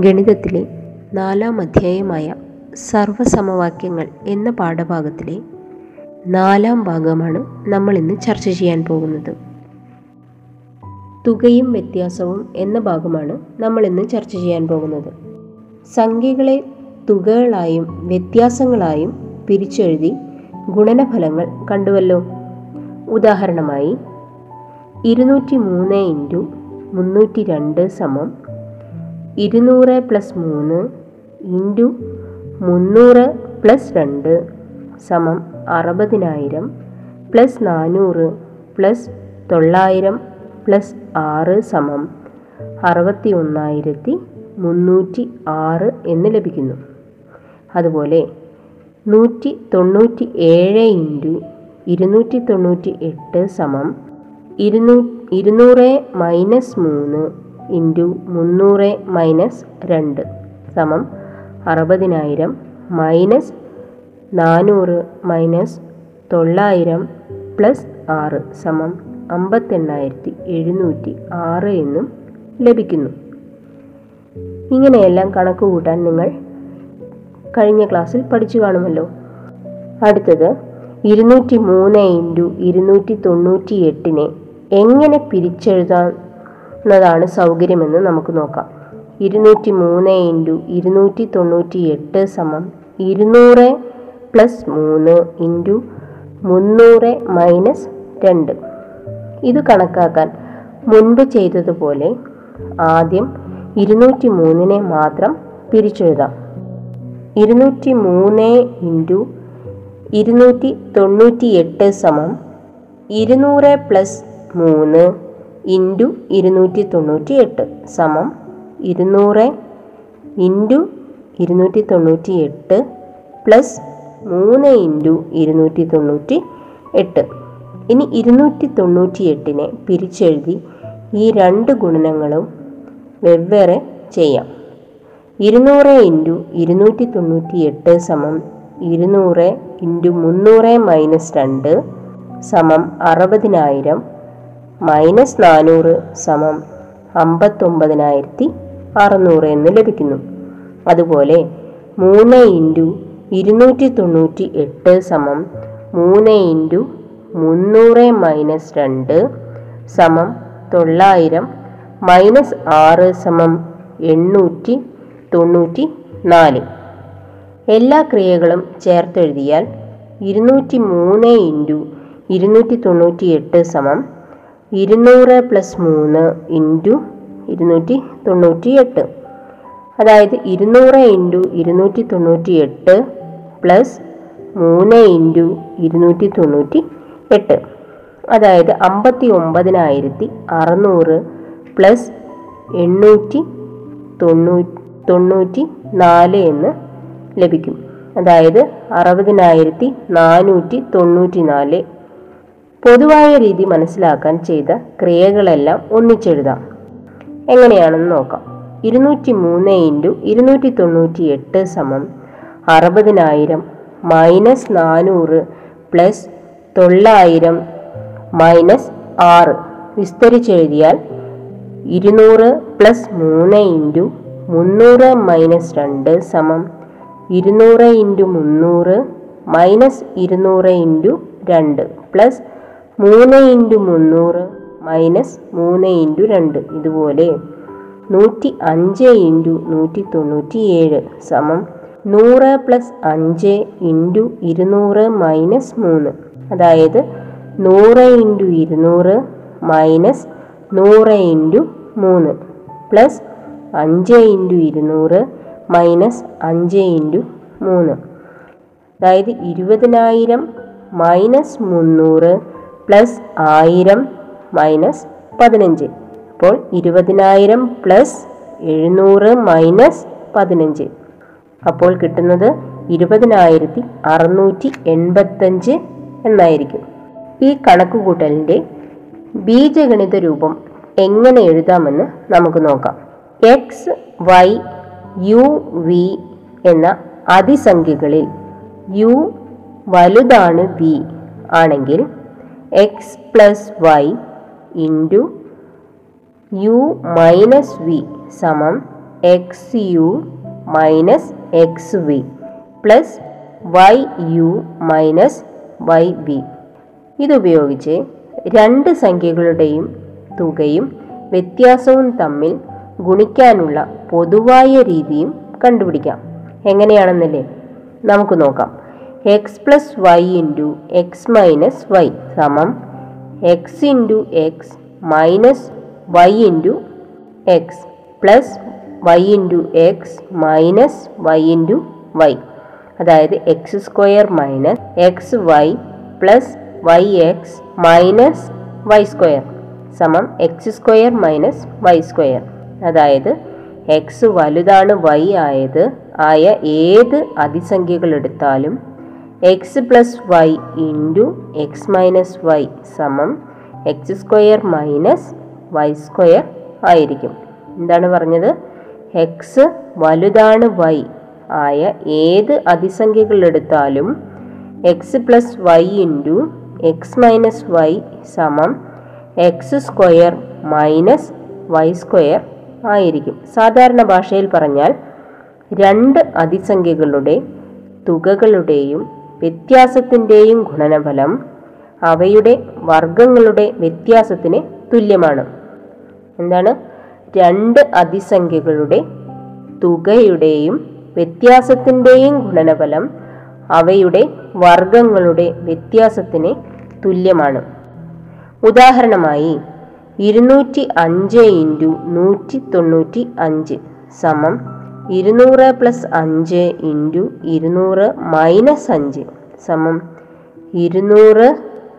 ഗണിതത്തിലെ നാലാം അധ്യായമായ സർവസമവാക്യങ്ങൾ എന്ന പാഠഭാഗത്തിലെ നാലാം ഭാഗമാണ് നമ്മൾ ഇന്ന് ചർച്ച ചെയ്യാൻ പോകുന്നത്. തുകയും വ്യത്യാസവും എന്ന ഭാഗമാണ് നമ്മൾ ഇന്ന് ചർച്ച ചെയ്യാൻ പോകുന്നത്. സംഖ്യകളെ തുകകളായും വ്യത്യാസങ്ങളായും പിരിച്ചെഴുതി ഗുണനഫലങ്ങൾ കണ്ടുവല്ലോ. ഉദാഹരണമായി ഇരുന്നൂറ്റി മൂന്ന് ഇന്റു മുന്നൂറ്റി രണ്ട് സമം ഇരുന്നൂറ് പ്ലസ് മൂന്ന് ഇന്റു മുന്നൂറ് പ്ലസ് രണ്ട് സമം അറുപതിനായിരം പ്ലസ് നാനൂറ് പ്ലസ് തൊള്ളായിരം പ്ലസ് ആറ് സമം അറുപത്തി ഒന്നായിരത്തി മുന്നൂറ്റി ആറ് എന്ന് ലഭിക്കുന്നു. അതുപോലെ നൂറ്റി തൊണ്ണൂറ്റി ഏഴ് ഇന്റു ഇരുന്നൂറ്റി തൊണ്ണൂറ്റി എട്ട് സമം ഇരുന്നൂ ഇരുന്നൂറ് മൈനസ് മൂന്ന് ഇന്റു മുന്നൂറ് മൈനസ് രണ്ട് സമം അറുപതിനായിരം മൈനസ് നാനൂറ് മൈനസ് തൊള്ളായിരം പ്ലസ് ആറ് സമം അമ്പത്തെണ്ണായിരത്തി എഴുന്നൂറ്റി ആറ് എന്നും ലഭിക്കുന്നു. ഇങ്ങനെയെല്ലാം കണക്ക് കൂട്ടാൻ നിങ്ങൾ കഴിഞ്ഞ ക്ലാസ്സിൽ പഠിച്ചു കാണുമല്ലോ. അടുത്തത് ഇരുന്നൂറ്റി മൂന്ന് ഇന്റു ഇരുന്നൂറ്റി തൊണ്ണൂറ്റി എട്ടിനെ എങ്ങനെ പിരിച്ചെഴുതാവുന്നതാണ് സൗകര്യമെന്ന് നമുക്ക് നോക്കാം. ഇരുന്നൂറ്റി മൂന്ന് ഇന്റു ഇരുന്നൂറ്റി തൊണ്ണൂറ്റി എട്ട് സമം ഇരുന്നൂറ് പ്ലസ് മൂന്ന് ഇന്റു മുന്നൂറ് മൈനസ് രണ്ട്. ഇത് കണക്കാക്കാൻ മുൻപ് ചെയ്തതുപോലെ ആദ്യം ഇരുന്നൂറ്റി മൂന്നിനെ മാത്രം പിരിച്ചെഴുതാം. ഇരുന്നൂറ്റി മൂന്ന് ഇന്റു ഇരുന്നൂറ്റി തൊണ്ണൂറ്റി എട്ട് സമം ഇരുന്നൂറ് പ്ലസ് മൂന്ന് ഇന്റു ഇരുന്നൂറ്റി തൊണ്ണൂറ്റി എട്ട് സമം ഇരുന്നൂറ് ഇന്റു ഇരുന്നൂറ്റി തൊണ്ണൂറ്റി എട്ട് പ്ലസ് മൂന്ന് ഇന്റു ഇരുന്നൂറ്റി തൊണ്ണൂറ്റി എട്ട് ഇനി ഇരുന്നൂറ്റി തൊണ്ണൂറ്റി എട്ടിനെ പിരിച്ചെഴുതി ഈ രണ്ട് ഗുണനങ്ങളും വെവ്വേറെ ചെയ്യാം. ഇരുന്നൂറ് ഇന്റു ഇരുന്നൂറ്റി തൊണ്ണൂറ്റി എട്ട് സമം ഇരുന്നൂറ് ഇന്റു മുന്നൂറ് മൈനസ് രണ്ട് സമം അറുപതിനായിരം മൈനസ് നാനൂറ് സമം അമ്പത്തൊമ്പതിനായിരത്തി അറുന്നൂറ് എന്ന് ലഭിക്കുന്നു. അതുപോലെ മൂന്ന് ഇന്റു ഇരുന്നൂറ്റി തൊണ്ണൂറ്റി എട്ട് സമം മൂന്ന് ഇന്റു മുന്നൂറ് മൈനസ് രണ്ട് സമം തൊള്ളായിരം മൈനസ് ആറ് സമം എണ്ണൂറ്റി തൊണ്ണൂറ്റി നാല്. എല്ലാ ക്രിയകളും ചേർത്തെഴുതിയാൽ ഇരുന്നൂറ്റി മൂന്ന് ഇന്റു ഇരുന്നൂറ്റി തൊണ്ണൂറ്റി എട്ട് സമം ഇരുന്നൂറ് പ്ലസ് മൂന്ന് ഇന്റു ഇരുന്നൂറ്റി തൊണ്ണൂറ്റി എട്ട് അതായത് ഇരുന്നൂറ് ഇന്റു ഇരുന്നൂറ്റി തൊണ്ണൂറ്റി എട്ട് പ്ലസ് മൂന്ന് ഇന്റു ഇരുന്നൂറ്റി തൊണ്ണൂറ്റി എട്ട് അതായത് അമ്പത്തി ഒമ്പതിനായിരത്തി അറുന്നൂറ് പ്ലസ് എണ്ണൂറ്റി തൊണ്ണൂ തൊണ്ണൂറ്റി നാല് എന്ന് ലഭിക്കും. അതായത് അറുപതിനായിരത്തി നാനൂറ്റി തൊണ്ണൂറ്റി നാല് പൊതുവായ രീതി മനസ്സിലാക്കാൻ ചെയ്ത ക്രിയകളെല്ലാം ഒന്നിച്ചെഴുതാം. എങ്ങനെയാണെന്ന് നോക്കാം. ഇരുന്നൂറ്റി മൂന്ന് ഇന്റു ഇരുന്നൂറ്റി തൊണ്ണൂറ്റി എട്ട് സമം അറുപതിനായിരം മൈനസ് നാനൂറ് പ്ലസ് തൊള്ളായിരം മൈനസ് ആറ് വിസ്തരിച്ചെഴുതിയാൽ ഇരുന്നൂറ് പ്ലസ് മൂന്ന് ഇന്റു മുന്നൂറ് മൈനസ് രണ്ട് സമം ഇരുന്നൂറ് ഇന്റു മുന്നൂറ് മൈനസ് ഇരുന്നൂറ് ഇന്റു രണ്ട് പ്ലസ് മൂന്ന് ഇന്റു മുന്നൂറ് മൈനസ് മൂന്ന് ഇന്റു രണ്ട്. ഇതുപോലെ നൂറ്റി അഞ്ച് ഇന്റു നൂറ്റി തൊണ്ണൂറ്റി ഏഴ് സമം നൂറ് പ്ലസ് അഞ്ച് ഇന്റു ഇരുന്നൂറ് മൈനസ് മൂന്ന്. അതായത് നൂറ് ഇന്റു ഇരുന്നൂറ് മൈനസ് നൂറ് ഇന്റു മൂന്ന്. പ്ലസ് അഞ്ച് ഇന്റു ഇരുന്നൂറ് മൈനസ് അഞ്ച് ഇന്റു മൂന്ന്. അതായത് ഇരുപതിനായിരം മൈനസ് മുന്നൂറ് പ്ലസ് ആയിരം മൈനസ് പതിനഞ്ച്. അപ്പോൾ ഇരുപതിനായിരം പ്ലസ് എഴുന്നൂറ് മൈനസ് പതിനഞ്ച്. അപ്പോൾ കിട്ടുന്നത് ഇരുപതിനായിരത്തി അറുന്നൂറ്റി എൺപത്തഞ്ച് എന്നായിരിക്കും. ഈ കണക്കുകൂട്ടലിന്റെ ബീജഗണിത രൂപം എങ്ങനെ എഴുതാമെന്ന് നമുക്ക് നോക്കാം. എക്സ് വൈ യു വി എന്ന അതിസംഖ്യകളിൽ യു വലുതാണ് വി ആണെങ്കിൽ x plus y into u minus v സമം x u minus x v plus y u minus y v ഇതുപയോഗിച്ച് രണ്ട് സംഖ്യകളുടെയും തുകയും വ്യത്യാസവും തമ്മിൽ ഗുണിക്കാനുള്ള പൊതുവായ രീതിയും കണ്ടുപിടിക്കാം. എങ്ങനെയാണെന്നല്ലേ? നമുക്ക് നോക്കാം. X plus y into x minus y സമം x into x minus y into x plus y into x minus y into y അതായത് x square minus x y plus y x minus y square സമം x square minus y square അതായത് X വലുതാണ് Y ആയത് ആയ ഏത് അതിസംഖ്യകൾ എടുത്താലും x plus y into x minus y സമം x square minus y square ആയിരിക്കും. എന്താണ് പറഞ്ഞത്? എക്സ് വലുതാണ് വൈ ആയ ഏത് അതിസംഖ്യകൾ എടുത്താലും x plus y into x minus y സമം x square minus y square ആയിരിക്കും. സാധാരണ ഭാഷയിൽ പറഞ്ഞാൽ രണ്ട് അതിസംഖ്യകളുടെ തുകകളുടെയും വ്യത്യാസത്തിന്റെയും ഗുണനഫലം അവയുടെ വർഗങ്ങളുടെ വ്യത്യാസത്തിന് തുല്യമാണ്. എന്താണ്? രണ്ട് അതിസംഖ്യകളുടെ തുകയുടെയും വ്യത്യാസത്തിന്റെയും ഗുണനഫലം അവയുടെ വർഗങ്ങളുടെ വ്യത്യാസത്തിന് തുല്യമാണ്. ഉദാഹരണമായി ഇരുന്നൂറ്റി അഞ്ച് ഇന്റു നൂറ്റി തൊണ്ണൂറ്റി അഞ്ച് സമം ഇരുന്നൂറ് പ്ലസ് അഞ്ച് ഇന്റു ഇരുന്നൂറ് മൈനസ് അഞ്ച് സമം ഇരുന്നൂറ്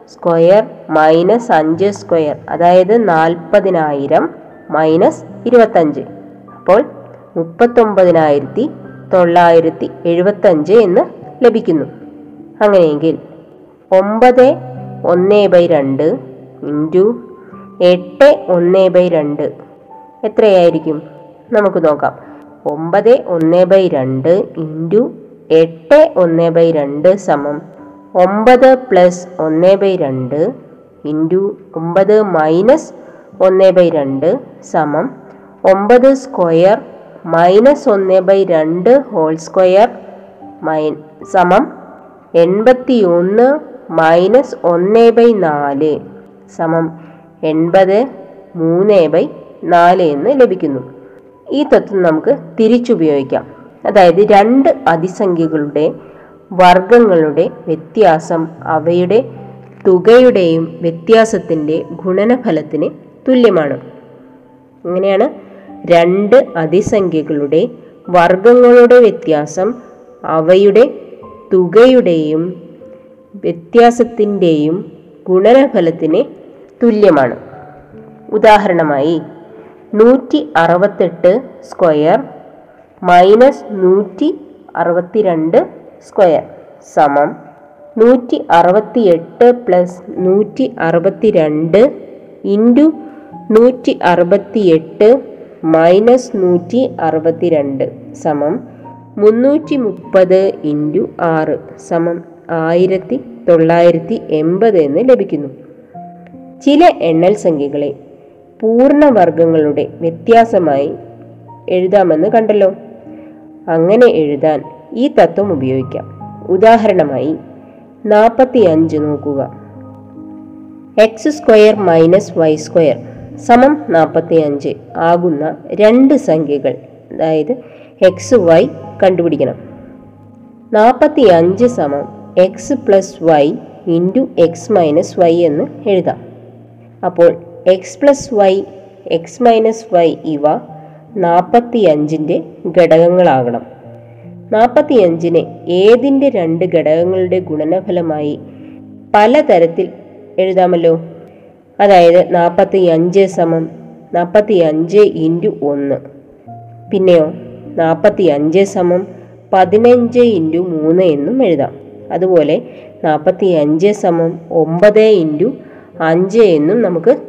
സ്ക്വയർ മൈനസ് അഞ്ച് സ്ക്വയർ അതായത് നാൽപ്പതിനായിരം മൈനസ് ഇരുപത്തഞ്ച്. അപ്പോൾ മുപ്പത്തൊമ്പതിനായിരത്തി തൊള്ളായിരത്തി എഴുപത്തഞ്ച് എന്ന് ലഭിക്കുന്നു. അങ്ങനെയെങ്കിൽ ഒമ്പത് ഒന്ന് ബൈ രണ്ട് ഇന്റു എട്ട് ഒന്ന് ബൈ രണ്ട് എത്രയായിരിക്കും? നമുക്ക് നോക്കാം. ഒമ്പത് ഒന്ന് ബൈ രണ്ട് ഇന്റു എട്ട് ഒന്ന് ബൈ രണ്ട് സമം ഒമ്പത് പ്ലസ് ഒന്ന് ബൈ രണ്ട് ഇന്റു ഒമ്പത് മൈനസ് ഒന്ന് ബൈ രണ്ട് സമം ഒമ്പത് സ്ക്വയർ മൈനസ് ഒന്ന് ബൈ രണ്ട് ഹോൾ സ്ക്വയർ മൈ സമം എൺപത്തി ഒന്ന് മൈനസ് ഒന്ന് ബൈ നാല് സമം എൺപത് മൂന്ന് ബൈ നാല് എന്ന് ലഭിക്കുന്നു. ഈ തത്വം നമുക്ക് തിരിച്ചുപയോഗിക്കാം. അതായത് രണ്ട് അതിസംഖ്യകളുടെ വർഗങ്ങളുടെ വ്യത്യാസം അവയുടെ തുകയുടെയും വ്യത്യാസത്തിന്റെ ഗുണനഫലത്തിന് തുല്യമാണ്. ഇങ്ങനെയാണ് രണ്ട് അതിസംഖ്യകളുടെ വർഗങ്ങളുടെ വ്യത്യാസം അവയുടെ തുകയുടെയും വ്യത്യാസത്തിന്റെയും ഗുണനഫലത്തിന് തുല്യമാണ്. ഉദാഹരണമായി നൂറ്റി അറുപത്തെട്ട് സ്ക്വയർ മൈനസ് നൂറ്റി അറുപത്തിരണ്ട് സ്ക്വയർ സമം നൂറ്റി അറുപത്തി എട്ട് പ്ലസ് നൂറ്റി അറുപത്തി രണ്ട് ഇന്റു നൂറ്റി അറുപത്തി എട്ട് മൈനസ് നൂറ്റി അറുപത്തി രണ്ട് സമം മുന്നൂറ്റി മുപ്പത് ഇന്റു ആറ് സമം ആയിരത്തി തൊള്ളായിരത്തി എൺപത് എന്ന് ലഭിക്കുന്നു. ചില എണ്ണൽ സംഖ്യകളെ പൂർണവർഗങ്ങളുടെ വ്യത്യാസമായി എഴുതാമെന്ന് കണ്ടല്ലോ. അങ്ങനെ എഴുതാൻ ഈ തത്വം ഉപയോഗിക്കാം. ഉദാഹരണമായി നാൽപ്പത്തി അഞ്ച് നോക്കുക. X square minus y square സമം നാൽപ്പത്തി അഞ്ച് ആകുന്ന രണ്ട് സംഖ്യകൾ അതായത് എക്സ് വൈ കണ്ടുപിടിക്കണം. നാൽപ്പത്തി അഞ്ച് സമം x plus y into x minus y എന്ന് എഴുതാം. അപ്പോൾ x plus y x minus y ഇവ നാൽപ്പത്തി അഞ്ചിന്റെ ഘടകങ്ങളാകണം. നാൽപ്പത്തി അഞ്ചിന് ഏതിന്റെ രണ്ട് ഘടകങ്ങളുടെ ഗുണനഫലമായി പലതരത്തിൽ എഴുതാമല്ലോ? അതായത് നാൽപ്പത്തി അഞ്ച് സമം നാൽപ്പത്തി അഞ്ച് ഇന്റു ഒന്ന്. പിന്നെയോ നാൽപ്പത്തി അഞ്ച് സമം പതിനഞ്ച് ഇന്റു മൂന്ന് എന്നും എഴുതാം. അതുപോലെ നാൽപ്പത്തി അഞ്ച് സമം ഒമ്പത് ഇന്റു അഞ്ച് എന്നും നമുക്ക്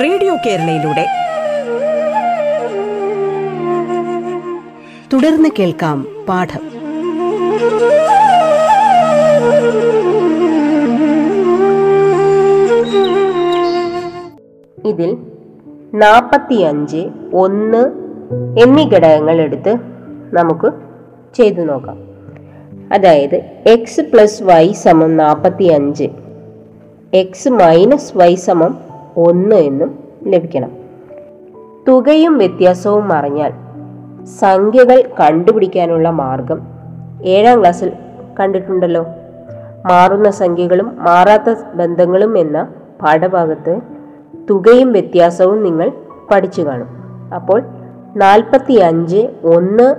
റേഡിയോ കേരളയിലൂടെ. തുടർന്ന് കേൾക്കാം പാഠം. ഇതിൽ നാൽപ്പത്തി അഞ്ച് ഒന്ന് എന്നീ ഘടകങ്ങൾ എടുത്ത് നമുക്ക് ചെയ്തു നോക്കാം. അതായത് എക്സ് പ്ലസ് വൈ സമം നാൽപ്പത്തി അഞ്ച് എക്സ് മൈനസ് വൈ സമം ഒന്ന് എന്നും ലഭിക്കണം. തുകയും വ്യത്യാസവും അറിഞ്ഞാൽ സംഖ്യകൾ കണ്ടുപിടിക്കാനുള്ള മാർഗം ഏഴാം ക്ലാസ്സിൽ കണ്ടിട്ടുണ്ടല്ലോ. മാറുന്ന സംഖ്യകളും മാറാത്ത ബന്ധങ്ങളും എന്ന പാഠഭാഗത്ത് തുകയും വ്യത്യാസവും നിങ്ങൾ പഠിച്ചു കാണും. അപ്പോൾ നാൽപ്പത്തി അഞ്ച് ഒന്ന്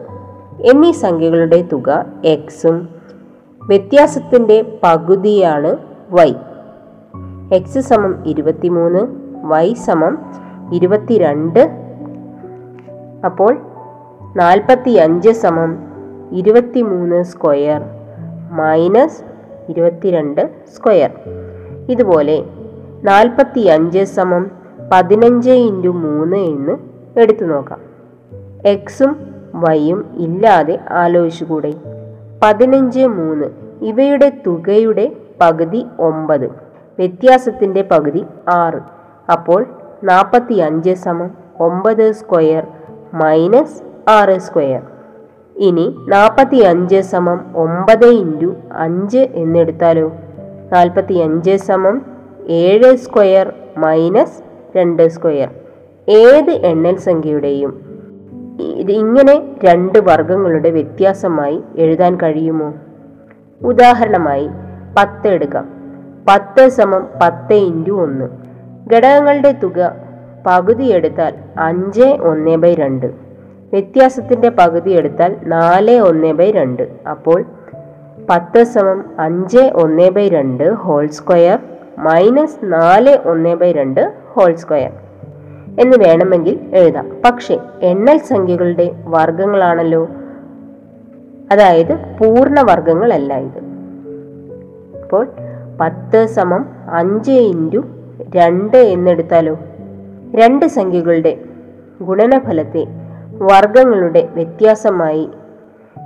എന്നീ സംഖ്യകളുടെ തുക എക്സും വ്യത്യാസത്തിന്റെ പകുതിയാണ് വൈ എക്സ് സമം ഇരുപത്തിമൂന്ന് വൈ സമം ഇരുപത്തിരണ്ട്. അപ്പോൾ നാൽപ്പത്തി അഞ്ച് സമം ഇരുപത്തിമൂന്ന് സ്ക്വയർ മൈനസ് ഇരുപത്തിരണ്ട് സ്ക്വയർ ഇതുപോലെ നാൽപ്പത്തി അഞ്ച് സമം പതിനഞ്ച് ഇന്റു മൂന്ന് എന്ന് എടുത്തു നോക്കാം. എക്സും വൈയും ഇല്ലാതെ ആലോചിച്ചുകൂടെ? പതിനഞ്ച് മൂന്ന് ഇവയുടെ തുകയുടെ പകുതി ഒമ്പത്. വ്യത്യാസത്തിന്റെ പകുതി ആറ്. അപ്പോൾ നാൽപ്പത്തി അഞ്ച് സമം ഒമ്പത് സ്ക്വയർ മൈനസ് ആറ് സ്ക്വയർ. ഇനി നാൽപ്പത്തി അഞ്ച് സമം ഒമ്പത് ഇന്റു അഞ്ച് എന്നെടുത്താലോ? നാൽപ്പത്തി അഞ്ച് സമം ഏഴ് സ്ക്വയർ മൈനസ് രണ്ട് സ്ക്വയർ. ഏത് എണ്ണൽ സംഖ്യയുടെയും ഇത് ഇങ്ങനെ രണ്ട് വർഗങ്ങളുടെ വ്യത്യാസമായി എഴുതാൻ കഴിയുമോ? ഉദാഹരണമായി പത്ത് എടുക്കാം. പത്ത് സമം പത്ത് ഇന്റു ഒന്ന്. ഘടകങ്ങളുടെ തുക പകുതി എടുത്താൽ അഞ്ച് ഒന്ന് ബൈ രണ്ട്. വ്യത്യാസത്തിന്റെ പകുതി എടുത്താൽ നാല് ഒന്ന് ബൈ രണ്ട്. അപ്പോൾ പത്ത് സമം അഞ്ച് ഒന്ന് ബൈ രണ്ട് ഹോൾ സ്ക്വയർ മൈനസ് നാല് ഒന്ന് ബൈ രണ്ട് ഹോൾ സ്ക്വയർ. എന്ന് വേണമെങ്കിൽ എഴുതാം. പക്ഷേ എണ്ണൽ സംഖ്യകളുടെ വർഗങ്ങളാണല്ലോ അതായത് പൂർണ വർഗങ്ങളല്ല ഇത്. അപ്പോൾ പത്ത് സമം അഞ്ച് ഇന്റു രണ്ട് എന്നെടുത്താലോ? രണ്ട് സംഖ്യകളുടെ ഗുണനഫലത്തെ വർഗങ്ങളുടെ വ്യത്യാസമായി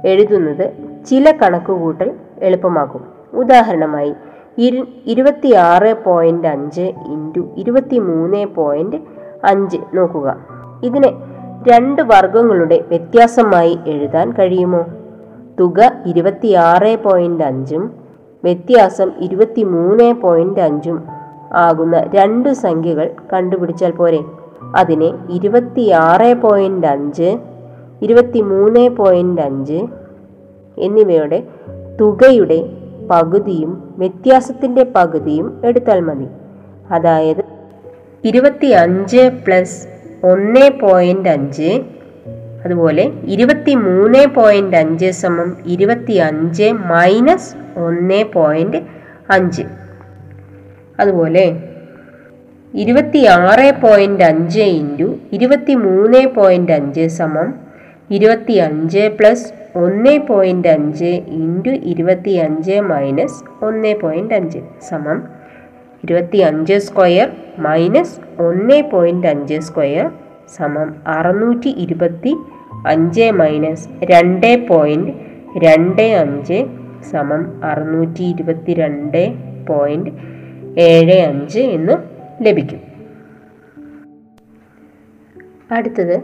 എഴുതുന്നത് ചില കണക്കുകൂട്ടൽ എളുപ്പമാക്കും. ഉദാഹരണമായി ഇരു ഇരുപത്തിയാറ് പോയിന്റ് അഞ്ച് ഇന്റു ഇരുപത്തി മൂന്ന് പോയിന്റ് അഞ്ച് നോക്കുക. ഇതിനെ രണ്ട് വർഗങ്ങളുടെ വ്യത്യാസമായി എഴുതാൻ കഴിയുമോ? തുക ഇരുപത്തിയാറ് പോയിന്റ് അഞ്ചും വ്യത്യാസം ഇരുപത്തി മൂന്ന് പോയിന്റ് അഞ്ചും ആകുന്ന രണ്ട് സംഖ്യകൾ കണ്ടുപിടിച്ചാൽ പോരെ. അതിനെ ഇരുപത്തിയാറ് പോയിന്റ് അഞ്ച് ഇരുപത്തി മൂന്ന് പോയിന്റ് അഞ്ച് എന്നിവയുടെ തുകയുടെ പകുതിയും വ്യത്യാസത്തിന്റെ പകുതിയും എടുത്താൽ മതി. അതായത് ഇരുപത്തി അഞ്ച് പ്ലസ് ഒന്ന് പോയിന്റ് അഞ്ച് അതുപോലെ ഇരുപത്തി മൂന്ന് പോയിന്റ് അഞ്ച് സമം ഇരുപത്തി അഞ്ച് മൈനസ് ഒന്ന് പോയിന്റ് അഞ്ച്. അതുപോലെ ഇരുപത്തി ആറ് പോയിന്റ് അഞ്ച് ഇന്റു ഇരുപത്തി മൂന്ന് പോയിന്റ് അഞ്ച് സമം ഇരുപത്തി അഞ്ച് പ്ലസ് ഒന്ന് പോയിന്റ് അഞ്ച് ഇന്റു ഇരുപത്തി അഞ്ച് മൈനസ് ഒന്ന് പോയിന്റ് അഞ്ച് സമം ഇരുപത്തി അഞ്ച് സ്ക്വയർ മൈനസ് ഒന്ന് പോയിന്റ് അഞ്ച് സ്ക്വയർ സമം അറുന്നൂറ്റി ഇരുപത്തി അഞ്ച് മൈനസ് രണ്ട് പോയിന്റ് രണ്ട് അഞ്ച് സമം അറുന്നൂറ്റി ഇരുപത്തി രണ്ട് പോയിന്റ് ഏഴ് അഞ്ച് എന്ന് ലഭിക്കും. അടുത്തത്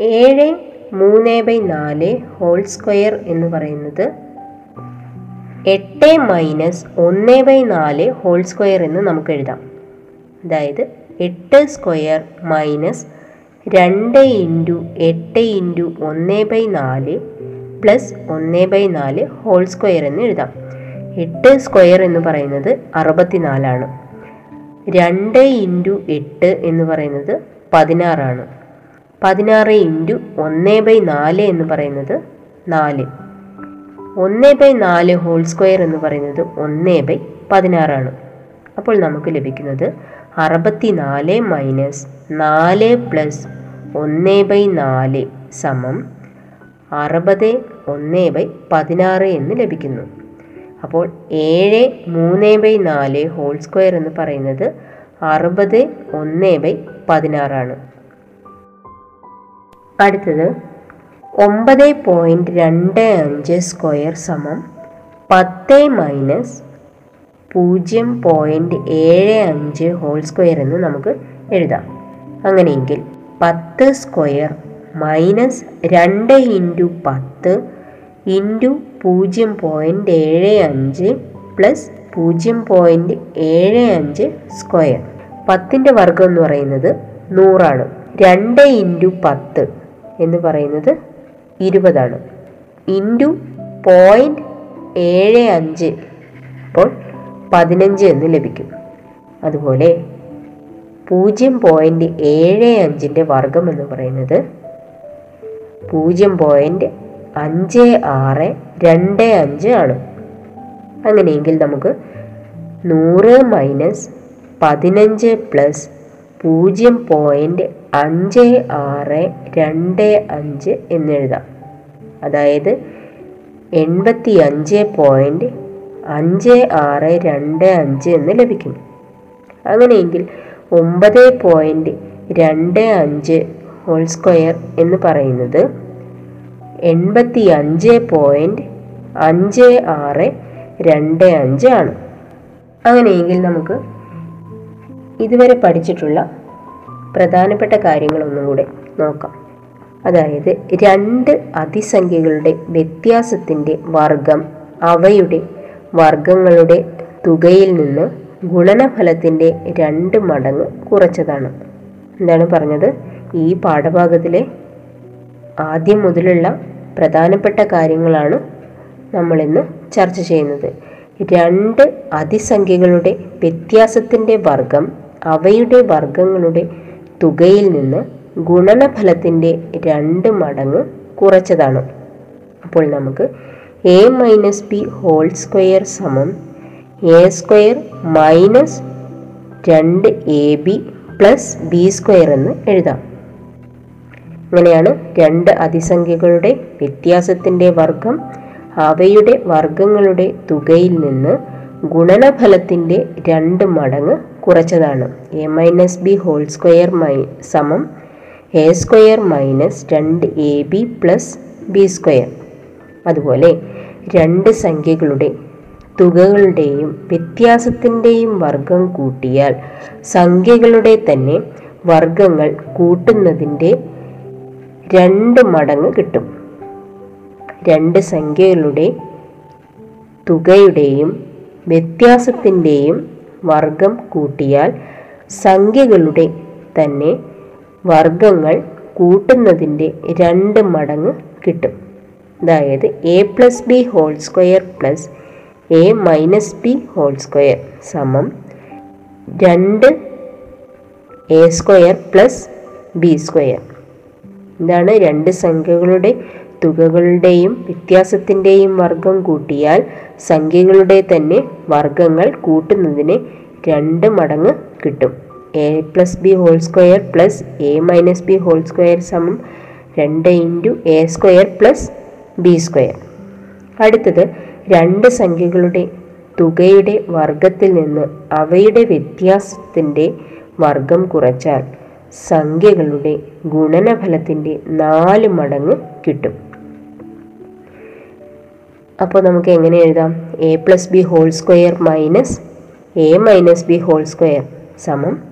ഏഴ് മൂന്ന് ബൈ നാല് ഹോൾ സ്ക്വയർ എന്ന് പറയുന്നത് എട്ട് മൈനസ് ഒന്ന് ബൈ നാല് ഹോൾ സ്ക്വയർ എന്ന് നമുക്ക് എഴുതാം. അതായത് എട്ട് സ്ക്വയർ മൈനസ് രണ്ട് ഇന്റു എട്ട് ഇന്റു ഒന്ന് ബൈ നാല് പ്ലസ് ഒന്ന് ബൈ നാല് ഹോൾ സ്ക്വയർ എന്ന് എഴുതാം. എട്ട് സ്ക്വയർ എന്ന് പറയുന്നത് അറുപത്തിനാലാണ്. രണ്ട് ഇന്റു എട്ട് എന്ന് പറയുന്നത് പതിനാറാണ്. പതിനാറ് ഇന്റു ഒന്ന് ബൈ നാല് എന്ന് പറയുന്നത് നാല്. ഒന്ന് ബൈ നാല് ഹോൾ സ്ക്വയർ എന്ന് പറയുന്നത് ഒന്ന് ബൈ പതിനാറാണ്. അപ്പോൾ നമുക്ക് ലഭിക്കുന്നത് അറുപത്തി നാല് മൈനസ് നാല് പ്ലസ് ഒന്ന് ബൈ നാല് സമം അറുപത് ഒന്ന് ബൈ പതിനാറ് എന്ന് ലഭിക്കുന്നു. അപ്പോൾ ഏഴ് മൂന്ന് ബൈ നാല് ഹോൾ സ്ക്വയർ എന്ന് പറയുന്നത് അറുപത് ഒന്ന് ബൈ പതിനാറാണ്. അടുത്തത് ഒമ്പത് പോയിന്റ് രണ്ട് അഞ്ച് സ്ക്വയർ സമം പത്ത് മൈനസ് പൂജ്യം പോയിന്റ് ഏഴ് അഞ്ച് ഹോൾ സ്ക്വയർ എന്ന് നമുക്ക് എഴുതാം. അങ്ങനെയെങ്കിൽ പത്ത് സ്ക്വയർ മൈനസ് രണ്ട് ഇന്റു പത്ത് ഇന്റു പൂജ്യം പോയിന്റ് ഏഴ് അഞ്ച് പ്ലസ് പൂജ്യം പോയിന്റ് ഏഴ് അഞ്ച് സ്ക്വയർ പത്തിന്റെ വർഗം എന്ന് പറയുന്നത് നൂറാണ്. രണ്ട് ഇന്റു പത്ത് എന്ന് പറയുന്നത് ഇരുപതാണ്. ഇന്റു പോയിന്റ് ഏഴ് അഞ്ച് അപ്പോൾ പതിനഞ്ച് എന്ന് ലഭിക്കും. അതുപോലെ പൂജ്യം പോയിന്റ് ഏഴ് അഞ്ചിന്റെ വർഗം എന്ന് പറയുന്നത് പൂജ്യം പോയിന്റ് അഞ്ച് ആറ് രണ്ട് അഞ്ച് ആണ്. അങ്ങനെയെങ്കിൽ നമുക്ക് നൂറ് മൈനസ് പതിനഞ്ച് പ്ലസ് പൂജ്യം പോയിന്റ് അഞ്ച് ആറ് രണ്ട് അഞ്ച് എന്നെഴുതാം അതായത് എൺപത്തി അഞ്ച് പോയിന്റ് അഞ്ച് ആറ് രണ്ട് അഞ്ച് എന്ന് ലഭിക്കും. അങ്ങനെയെങ്കിൽ ഒമ്പത് പോയിന്റ് രണ്ട് അഞ്ച് ഹോൾ സ്ക്വയർ എന്ന് പറയുന്നത് എൺപത്തി അഞ്ച് പോയിന്റ് അഞ്ച് ആറ് രണ്ട് അഞ്ച് ആണ്. അങ്ങനെയെങ്കിൽ നമുക്ക് ഇതുവരെ പഠിച്ചിട്ടുള്ള പ്രധാനപ്പെട്ട കാര്യങ്ങളൊന്നും കൂടെ നോക്കാം. അതായത് രണ്ട് അതിസംഖ്യകളുടെ വ്യത്യാസത്തിന്റെ വർഗം അവയുടെ വർഗങ്ങളുടെ തുകയിൽ നിന്ന് ഗുണനഫലത്തിന്റെ രണ്ട് മടങ്ങ് കുറച്ചതാണ്. എന്താണ് പറഞ്ഞത്? ഈ പാഠഭാഗത്തിലെ ആദ്യം മുതലുള്ള പ്രധാനപ്പെട്ട കാര്യങ്ങളാണ് നമ്മളിന്ന് ചർച്ച ചെയ്യുന്നത്. രണ്ട് അതിസംഖ്യകളുടെ വ്യത്യാസത്തിന്റെ വർഗം അവയുടെ വർഗങ്ങളുടെ തുകയിൽ നിന്ന് ഗുണനഫലത്തിന്റെ രണ്ട് മടങ്ങ് കുറച്ചതാണ്. അപ്പോൾ നമുക്ക് a minus b whole square സമം. എ സ്ക്വയർ മൈനസ് രണ്ട് a b plus b square എന്ന് എഴുതാം. ഇങ്ങനെയാണ് രണ്ട് അതിസംഖ്യകളുടെ വ്യത്യാസത്തിന്റെ വർഗം അവയുടെ വർഗങ്ങളുടെ തുകയിൽ നിന്ന് ഗുണനഫലത്തിന്റെ രണ്ട് മടങ്ങ് കുറച്ചതാണ്. A minus b whole square my സമം. എ സ്ക്വയർ മൈനസ് രണ്ട് a b plus b square അതുപോലെ രണ്ട് സംഖ്യകളുടെ തുകകളുടെയും വ്യത്യാസത്തിന്റെയും വർഗം കൂട്ടിയാൽ സംഖ്യകളുടെ തന്നെ വർഗങ്ങൾ കൂട്ടുന്നതിന്റെ രണ്ട് മടങ്ങ് കിട്ടും. രണ്ട് സംഖ്യകളുടെ തുകയുടെയും വ്യത്യാസത്തിന്റെയും വർഗം കൂട്ടിയാൽ സംഖ്യകളുടെ തന്നെ വർഗങ്ങൾ കൂട്ടുന്നതിന്റെ രണ്ട് മടങ്ങ് കിട്ടും. അതായത് a plus b whole square plus a minus b whole square സമം രണ്ട് a square plus b square ഇതാണ് രണ്ട് സംഖ്യകളുടെ തുകകളുടെയും വ്യത്യാസത്തിന്റെയും വർഗം കൂട്ടിയാൽ സംഖ്യകളുടെ തന്നെ വർഗങ്ങൾ കൂട്ടുന്നതിന് രണ്ട് മടങ്ങ് കിട്ടും. A plus b whole square plus a minus b whole square സമം രണ്ട് into a square plus b square. അടുത്തത് രണ്ട് സംഖ്യകളുടെ തുകയുടെ വർഗത്തിൽ നിന്ന് അവയുടെ വ്യത്യാസത്തിന്റെ വർഗം കുറച്ചാൽ സംഖ്യകളുടെ ഗുണനഫലത്തിന്റെ നാല് മടങ്ങ് കിട്ടും. അപ്പോൾ നമുക്ക് എങ്ങനെ എഴുതാം? A plus b whole square minus a minus b whole square സമം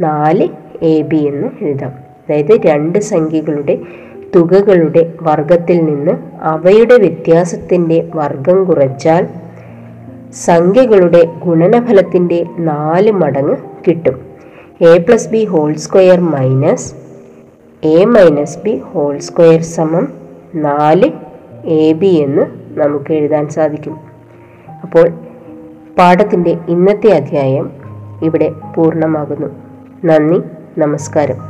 നാല് എ ബി എന്ന് എഴുതാം. അതായത് രണ്ട് സംഖ്യകളുടെ തുകകളുടെ വർഗത്തിൽ നിന്ന് അവയുടെ വ്യത്യാസത്തിന്റെ വർഗം കുറച്ചാൽ സംഖ്യകളുടെ ഗുണനഫലത്തിന്റെ നാല് മടങ്ങ് കിട്ടും. A plus b whole square minus a minus b whole square സമം നാല് എ ബി എന്ന് നമുക്ക് എഴുതാൻ സാധിക്കും. അപ്പോൾ പാഠത്തിന്റെ ഇന്നത്തെ അധ്യായം ഇവിടെ പൂർണമാകുന്നു. നന്ദി നമസ്കാരം.